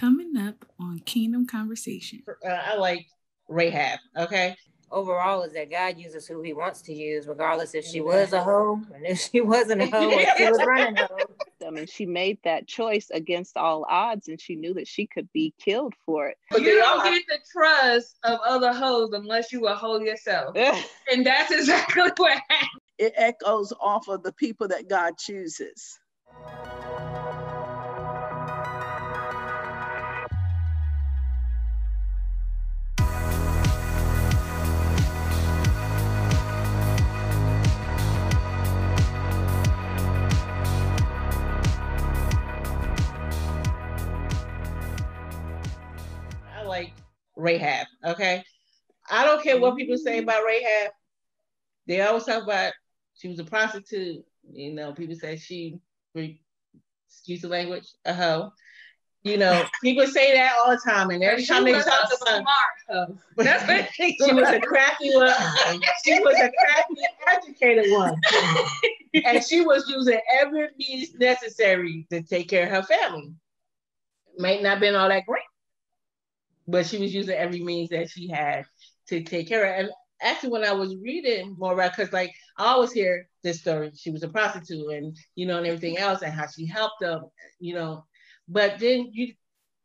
Coming up on Kingdom Conversation. Uh, I like Rahab. Okay. Overall, is that God uses who He wants to use, regardless if she was a hoe and if she wasn't a hoe, if she was running hoe. I mean, she made that choice against all odds, and she knew that she could be killed for it. But you don't get the trust of other hoes unless you a hoe yourself, and that's exactly what happened. It echoes off of the people that God chooses. Rahab. Okay. I don't care what people say about Rahab. They always talk about she was a prostitute. You know, people say she, excuse the language, a hoe. You know, people say that all the time, and every time they talk about smart That's what she was a crafty one. She was a crafty, educated one, and she was using every means necessary to take care of her family. Might not been all that great, but she was using every means that she had to take care of. And actually, when I was reading more about, because like I always hear this story, she was a prostitute, and you know, and everything else, and how she helped them, you know. But then you,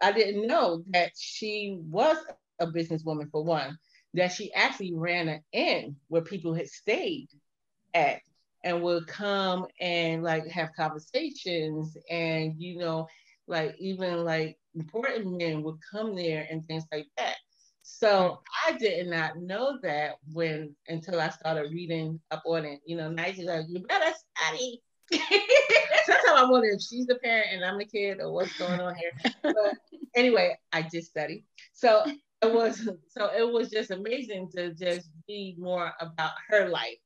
I didn't know that she was a businesswoman for one. That she actually ran an inn where people had stayed at and would come and like have conversations and you know like even like important men would come there and things like that. So I did not know that when until I started reading up on it. You know, nice like you better study. Sometimes I wonder if she's the parent and I'm the kid or what's going on here. But anyway, I just study. So it was so it was just amazing to just be more about her life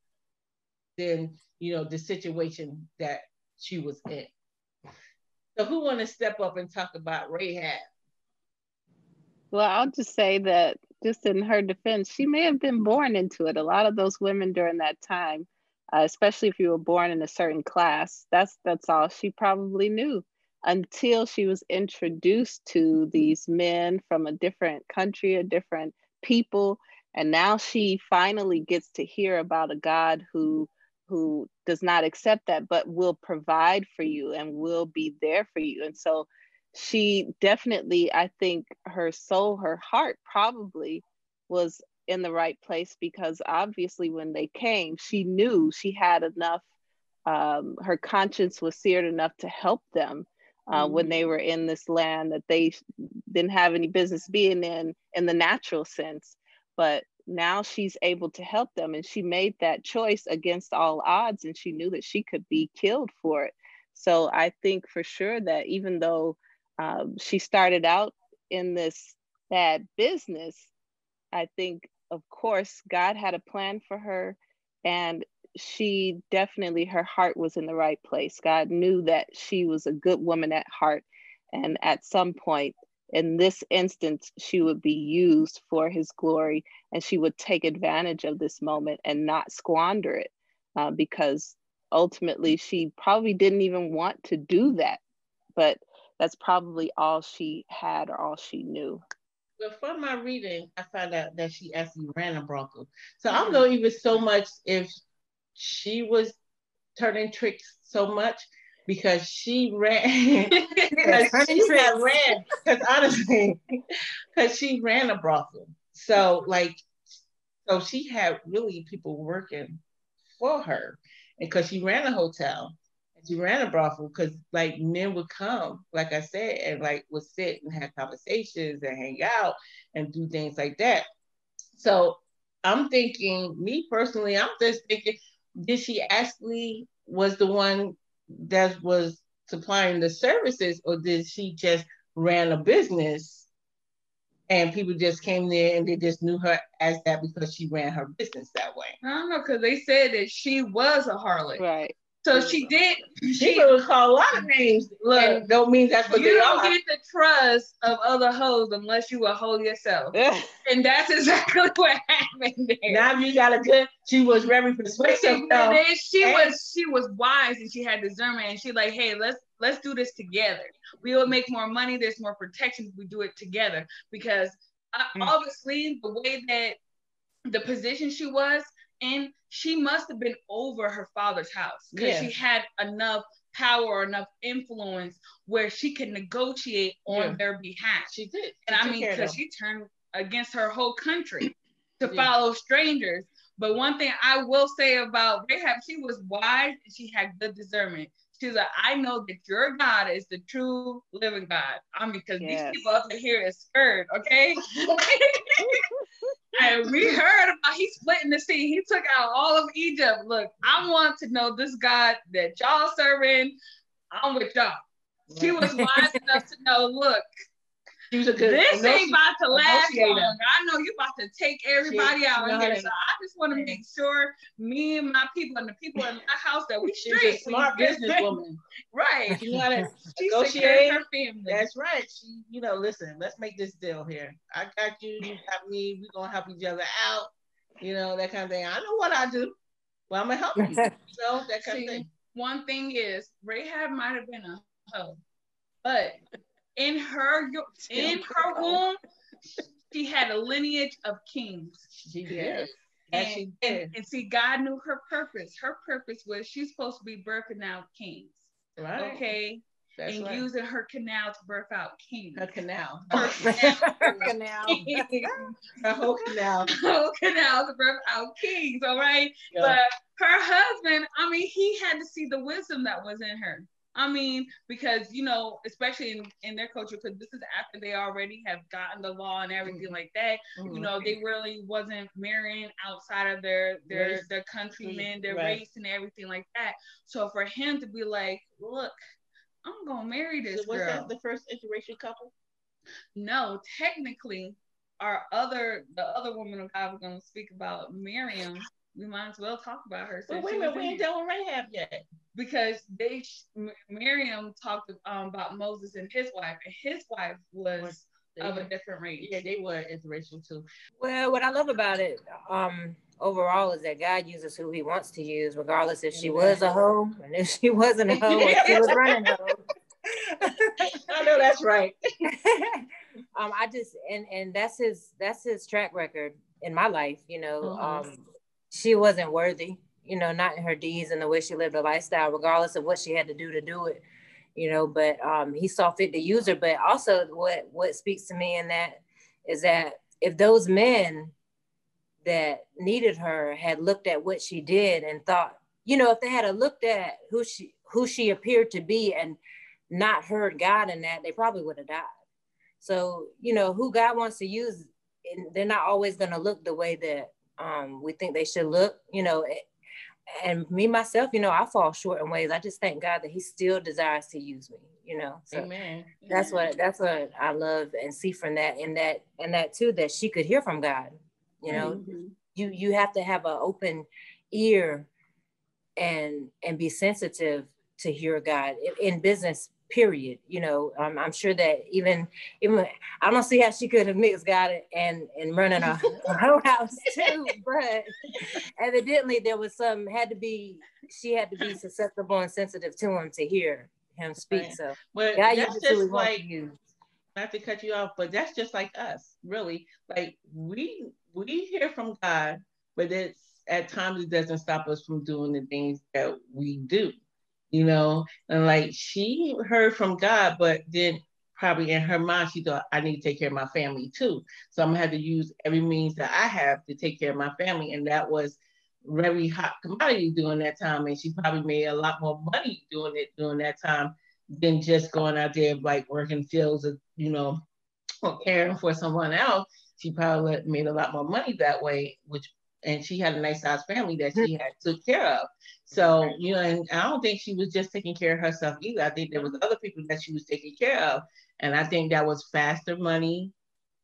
than you know the situation that she was in. So who want to step up and talk about Rahab? Well, I'll just say that just in her defense, she may have been born into it. A lot of those women during that time, uh, especially if you were born in a certain class, that's that's all she probably knew until she was introduced to these men from a different country, a different people, and now she finally gets to hear about a God who who does not accept that, but will provide for you and will be there for you. And so she definitely, I think her soul, her heart probably was in the right place because obviously when they came, she knew she had enough, um, her conscience was seared enough to help them. Uh, mm-hmm. When they were in this land that they didn't have any business being in, in the natural sense, but now she's able to help them and she made that choice against all odds and she knew that she could be killed for it. So i think for sure that even though um, she started out in this bad business i think of course god had a plan for her and she definitely her heart was in the right place. God knew that she was a good woman at heart and at some point in this instance, she would be used for his glory and she would take advantage of this moment and not squander it uh, because ultimately she probably didn't even want to do that. But that's probably all she had or all she knew. Well, from my reading, I found out that she actually ran a brothel. So I don't know even so much if she was turning tricks so much because she ran because she had ran because honestly because she ran a brothel. So like so she had really people working for her And because she ran a hotel and she ran a brothel because like men would come like i said and like would sit and have conversations and hang out and do things like that. So i'm thinking me personally i'm just thinking did she actually was the one that was supplying the services, or did she just ran a business and people just came there and they just knew her as that because she ran her business that way? I don't know because they said that she was a harlot. Right. So she did. She would call a lot of names. Look, don't mean that's what you don't are. get the trust of other hoes unless you a hoe yourself, and that's exactly what happened there. Now you got a good. She was very persuasive. And then she and was she was wise and she had discernment and she like, hey, let's let's do this together. We will make more money. There's more protection if we do it together. Because uh, Mm. obviously, the way that the position she was in, she must have been over her father's house because Yeah. she had enough power or enough influence where she could negotiate on Yeah. their behalf. She did. And She I mean, because she turned against her whole country to Yeah. follow strangers. But one thing I will say about Rahab, she was wise and she had good discernment. She's like, I know that your God is the true living God. I mean, because Yes. these people up in here is scared, okay? and we heard about he splitting the sea. He took out all of Egypt. Look, I want to know this God that y'all serving. I'm with y'all. She was wise enough to know, look, She was a good. this ain't about to last long. I know you're about to take everybody She- out here. So I just want to make sure me and my people and the people in my house that we straight. a smart businesswoman. Right. She knew how to She negotiate. her family. That's right. She, you know, listen, let's make this deal here. I got you, you got me, we're gonna help each other out, you know, that kind of thing. I know what I do. Well, I'm gonna help you. You know, that kind See, of thing. one thing is Rahab might have been a hoe, but in her in her womb, she had a lineage of kings. She did. Yes, she And, did. and, and see, God knew her purpose. Her purpose was she's supposed to be birthing out kings. Right. Okay. That's and right. using her canal to birth out kings. her canal. Her canal. Canal. Her whole canal. whole canal to birth out kings, all right? Yeah. But her husband, I mean, he had to see the wisdom that was in her. I mean, because you know, especially in, in their culture, because this is after they already have gotten the law and everything like that. You Mhm. know, they really wasn't marrying outside of their their Race. their countrymen, their Right. race, and everything like that. So for him to be like, look, I'm gonna marry this So was girl. that the first interracial couple? No, technically, our other the other woman of God we're gonna speak about, Miriam. We might as well talk about her. Well, since wait a minute, we in ain't here. done with Rahab yet. because they M- Miriam talked um, about Moses and his wife, and his wife was They of a different race. yeah, they were interracial too. Well, what I love about it, um, overall, is that God uses who He wants to use, regardless if she was a hoe and if she wasn't a hoe, or she was running hoe. I know that's right. um, I just and and that's his that's his track record in my life. You know, Mhm. um, she wasn't worthy. You know, not in her deeds and the way she lived her lifestyle, regardless of what she had to do to do it. You know, but um, he saw fit to use her. But also, what what speaks to me in that is that if those men that needed her had looked at what she did and thought, you know, if they had a looked at who she who she appeared to be and not heard God in that, they probably would have died. So, you know, who God wants to use, and they're not always going to look the way that um, we think they should look, you know. And me, myself, you know, I fall short in ways. I just thank God that He still desires to use me, you know. So Amen. that's what that's what I love and see from that, and that and that too that she could hear from God. You know, Mhm. you you have to have an open ear and and be sensitive to hear God in, in business. Period. You know, um, I'm sure that even even I don't see how she could have mixed God and and running a, a whole house too, but evidently there was some had to be she had to be susceptible and sensitive to him to hear him speak. Right. So But God that's uses who he just like not to cut you off, but that's just like us, really. Like we we hear from God, but it's at times it doesn't stop us from doing the things that we do, you know. And like she heard from God, but then probably in her mind she thought I need to take care of my family too. So I'm gonna have to use every means that I have to take care of my family, and that was very hot commodity during that time, and she probably made a lot more money doing it during that time than just going out there like working fields of you know or caring for someone else she probably made a lot more money that way which and she had a nice sized family that she had took care of. So you know and i don't think she was just taking care of herself either. I think there was other people that she was taking care of. And i think that was faster money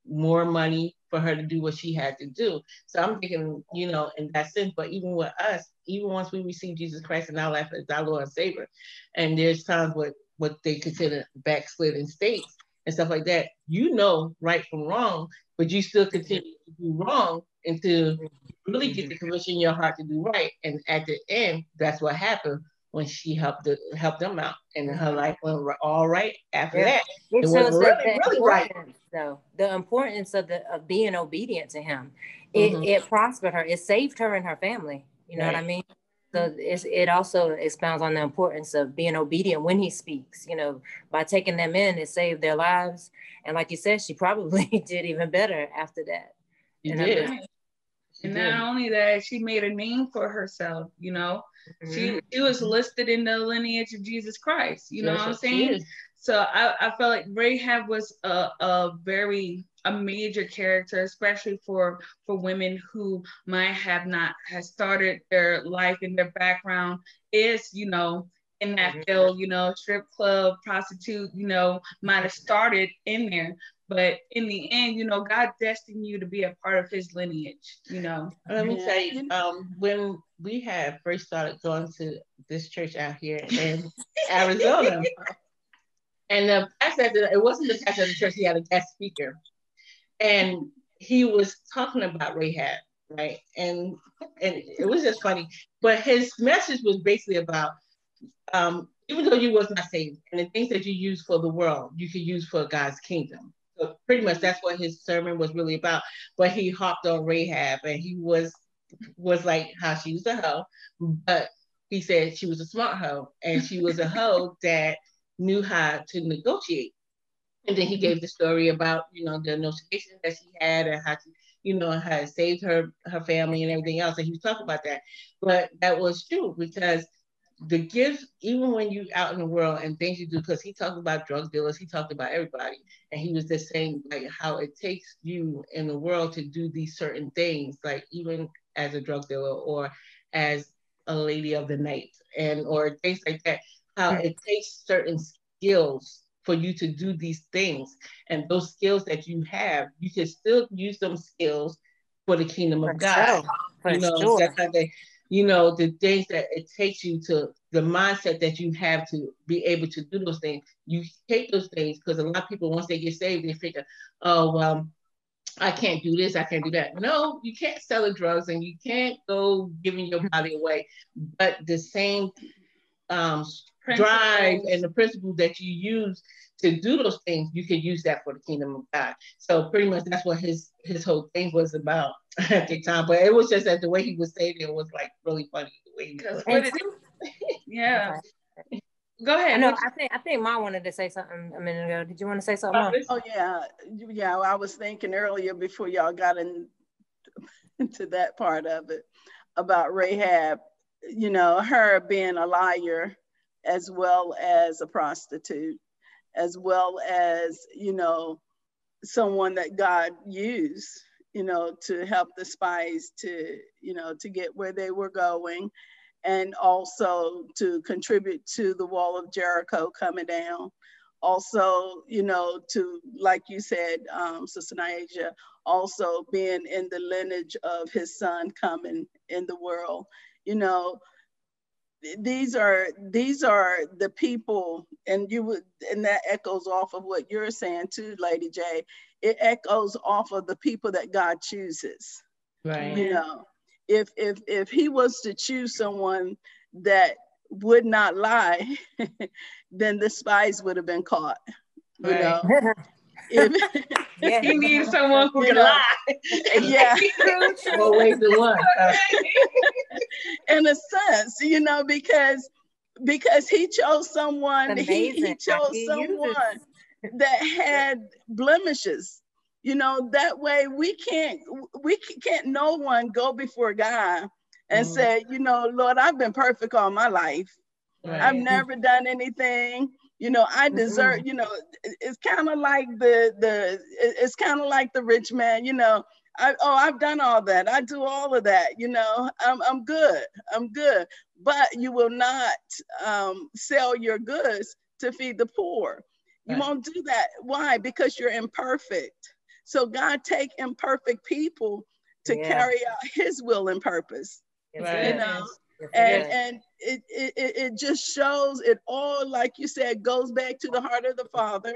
more money for her to do what she had to do. So i'm thinking you know in that sense but even with us even once we receive jesus christ in our life as our lord and savior and there's times what what they consider backslidden states and stuff like that. You know right from wrong, but you still continue to do wrong until you really get the conviction in your heart to do right. And at the end, that's what happened when she helped the, helped them out, and her life went all right after yeah. that. It, it shows really, the really right. Though the importance of the of being obedient to him, it mm-hmm. it prospered her. It saved her and her family. You know right. what I mean? So it also expounds on the importance of being obedient when he speaks. You know, by taking them in, it saved their lives. And like you said, she probably did even better after that. You did. And not only that, she made a name for herself. You know, mm-hmm. she she was listed in the lineage of Jesus Christ. You know what I'm saying? So I, I felt like Rahab was a, a very a major character, especially for for women who might have not has started their life and their background is, you know, in that mm-hmm. field, you know, strip club, prostitute, you know, might have started in there. But in the end, you know, God destined you to be a part of his lineage, you know. Let me tell you, um, when we had first started going to this church out here in Arizona, and the pastor, it wasn't the pastor of the church, he had a guest speaker and he was talking about Rahab, right? And and it was just funny, but his message was basically about um, even though you was not saved, and the things that you use for the world, you could use for God's kingdom. So pretty much that's what his sermon was really about. But he hopped on Rahab, and he was was like how she was a hoe, but he said she was a smart hoe, and she was a hoe that knew how to negotiate and then he gave the story about, you know, the negotiations that she had and how she, you know, had saved her her family and everything else. And he was talking about that. But that was true because the gifts, even when you out in the world and things you do, because he talked about drug dealers, he talked about everybody. And he was just saying like how it takes you in the world to do these certain things, like even as a drug dealer or as a lady of the night and or things like that, how it takes certain skills for you to do these things. And those skills that you have, you can still use them skills for the kingdom of for God. Sure. You know, sure. that's how they, you know, the things that it takes you to the mindset that you have to be able to do those things. You take those things because a lot of people, once they get saved, they figure, oh, well, I can't do this, I can't do that. No, you can't sell the drugs and you can't go giving your body away. But the same um, drive and the principles that you use to do those things, you can use that for the kingdom of God. So pretty much that's what his his whole thing was about at the time. But it was just that the way he was saying it was like really funny the way he was. yeah. Go ahead. No, I think I think mom wanted to say something a minute ago. Did you want to say something? Oh, oh yeah, yeah. I was thinking earlier before y'all got in, into that part of it about Rahab. You know, her being a liar as well as a prostitute, as well as, you know, someone that God used, you know, to help the spies to, you know, to get where they were going and also to contribute to the wall of Jericho coming down. Also, you know, to, like you said, um, Sister Niaja, also being in the lineage of his son coming in the world. You know, these are these are the people and you would and that echoes off of what you're saying too lady j. It echoes off of the people that god chooses. Right. You know if if if he was to choose someone that would not lie then the spies would have been caught you right. know if, yeah. he needs someone who can lie. Yeah. Always the one. In a sense, you know, because because he chose someone, he, he chose someone that had blemishes. You know, that way we can't we can't no one go before God and mm. say, you know, Lord, I've been perfect all my life. Right. I've never done anything you know i deserve mm-hmm. you know it's kind of like the the it's kind of like the rich man you know I, oh i've done all that i do all of that you know i'm, I'm good i'm good but you will not um, sell your goods to feed the poor you right. won't do that why because you're imperfect so god take imperfect people to yeah. carry out his will and purpose right. you know and and it, it it just shows it all like you said goes back to the heart of the father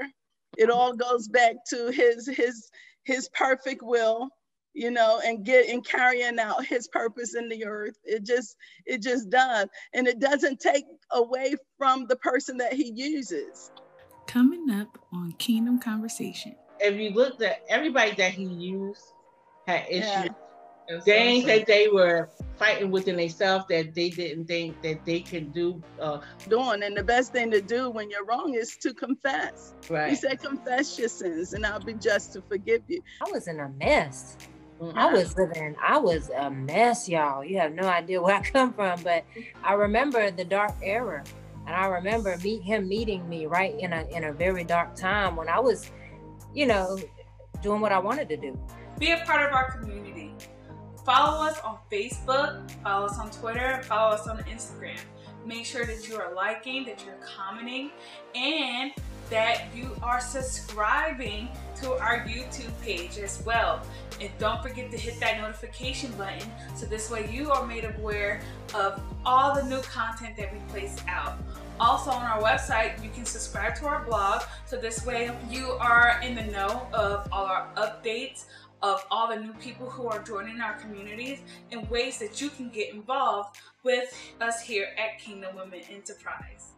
it all goes back to his his his perfect will you know, and get and carrying out his purpose in the earth. It just it just does. And it doesn't take away from the person that he uses. Coming up on Kingdom Conversation. If you looked at everybody that he used had issues. Yeah. Things that they were fighting within themselves that they didn't think that they could do. Uh, Doing and the best thing to do when you're wrong is to confess. Right. He said, "Confess your sins, and I'll be just to forgive you." I was in a mess. Mm-hmm. I was living, I was a mess, y'all. You have no idea where I come from, but I remember the dark era. And I remember meet him meeting me right in a in a very dark time when I was, you know, doing what I wanted to do. Be a part of our community. Follow us on Facebook, follow us on Twitter, follow us on Instagram. Make sure that you are liking, that you're commenting, and that you are subscribing to our YouTube page as well. And don't forget to hit that notification button so this way you are made aware of all the new content that we place out. Also on our website, you can subscribe to our blog so this way you are in the know of all our updates of all the new people who are joining our communities and ways that you can get involved with us here at Kingdom Women Enterprise.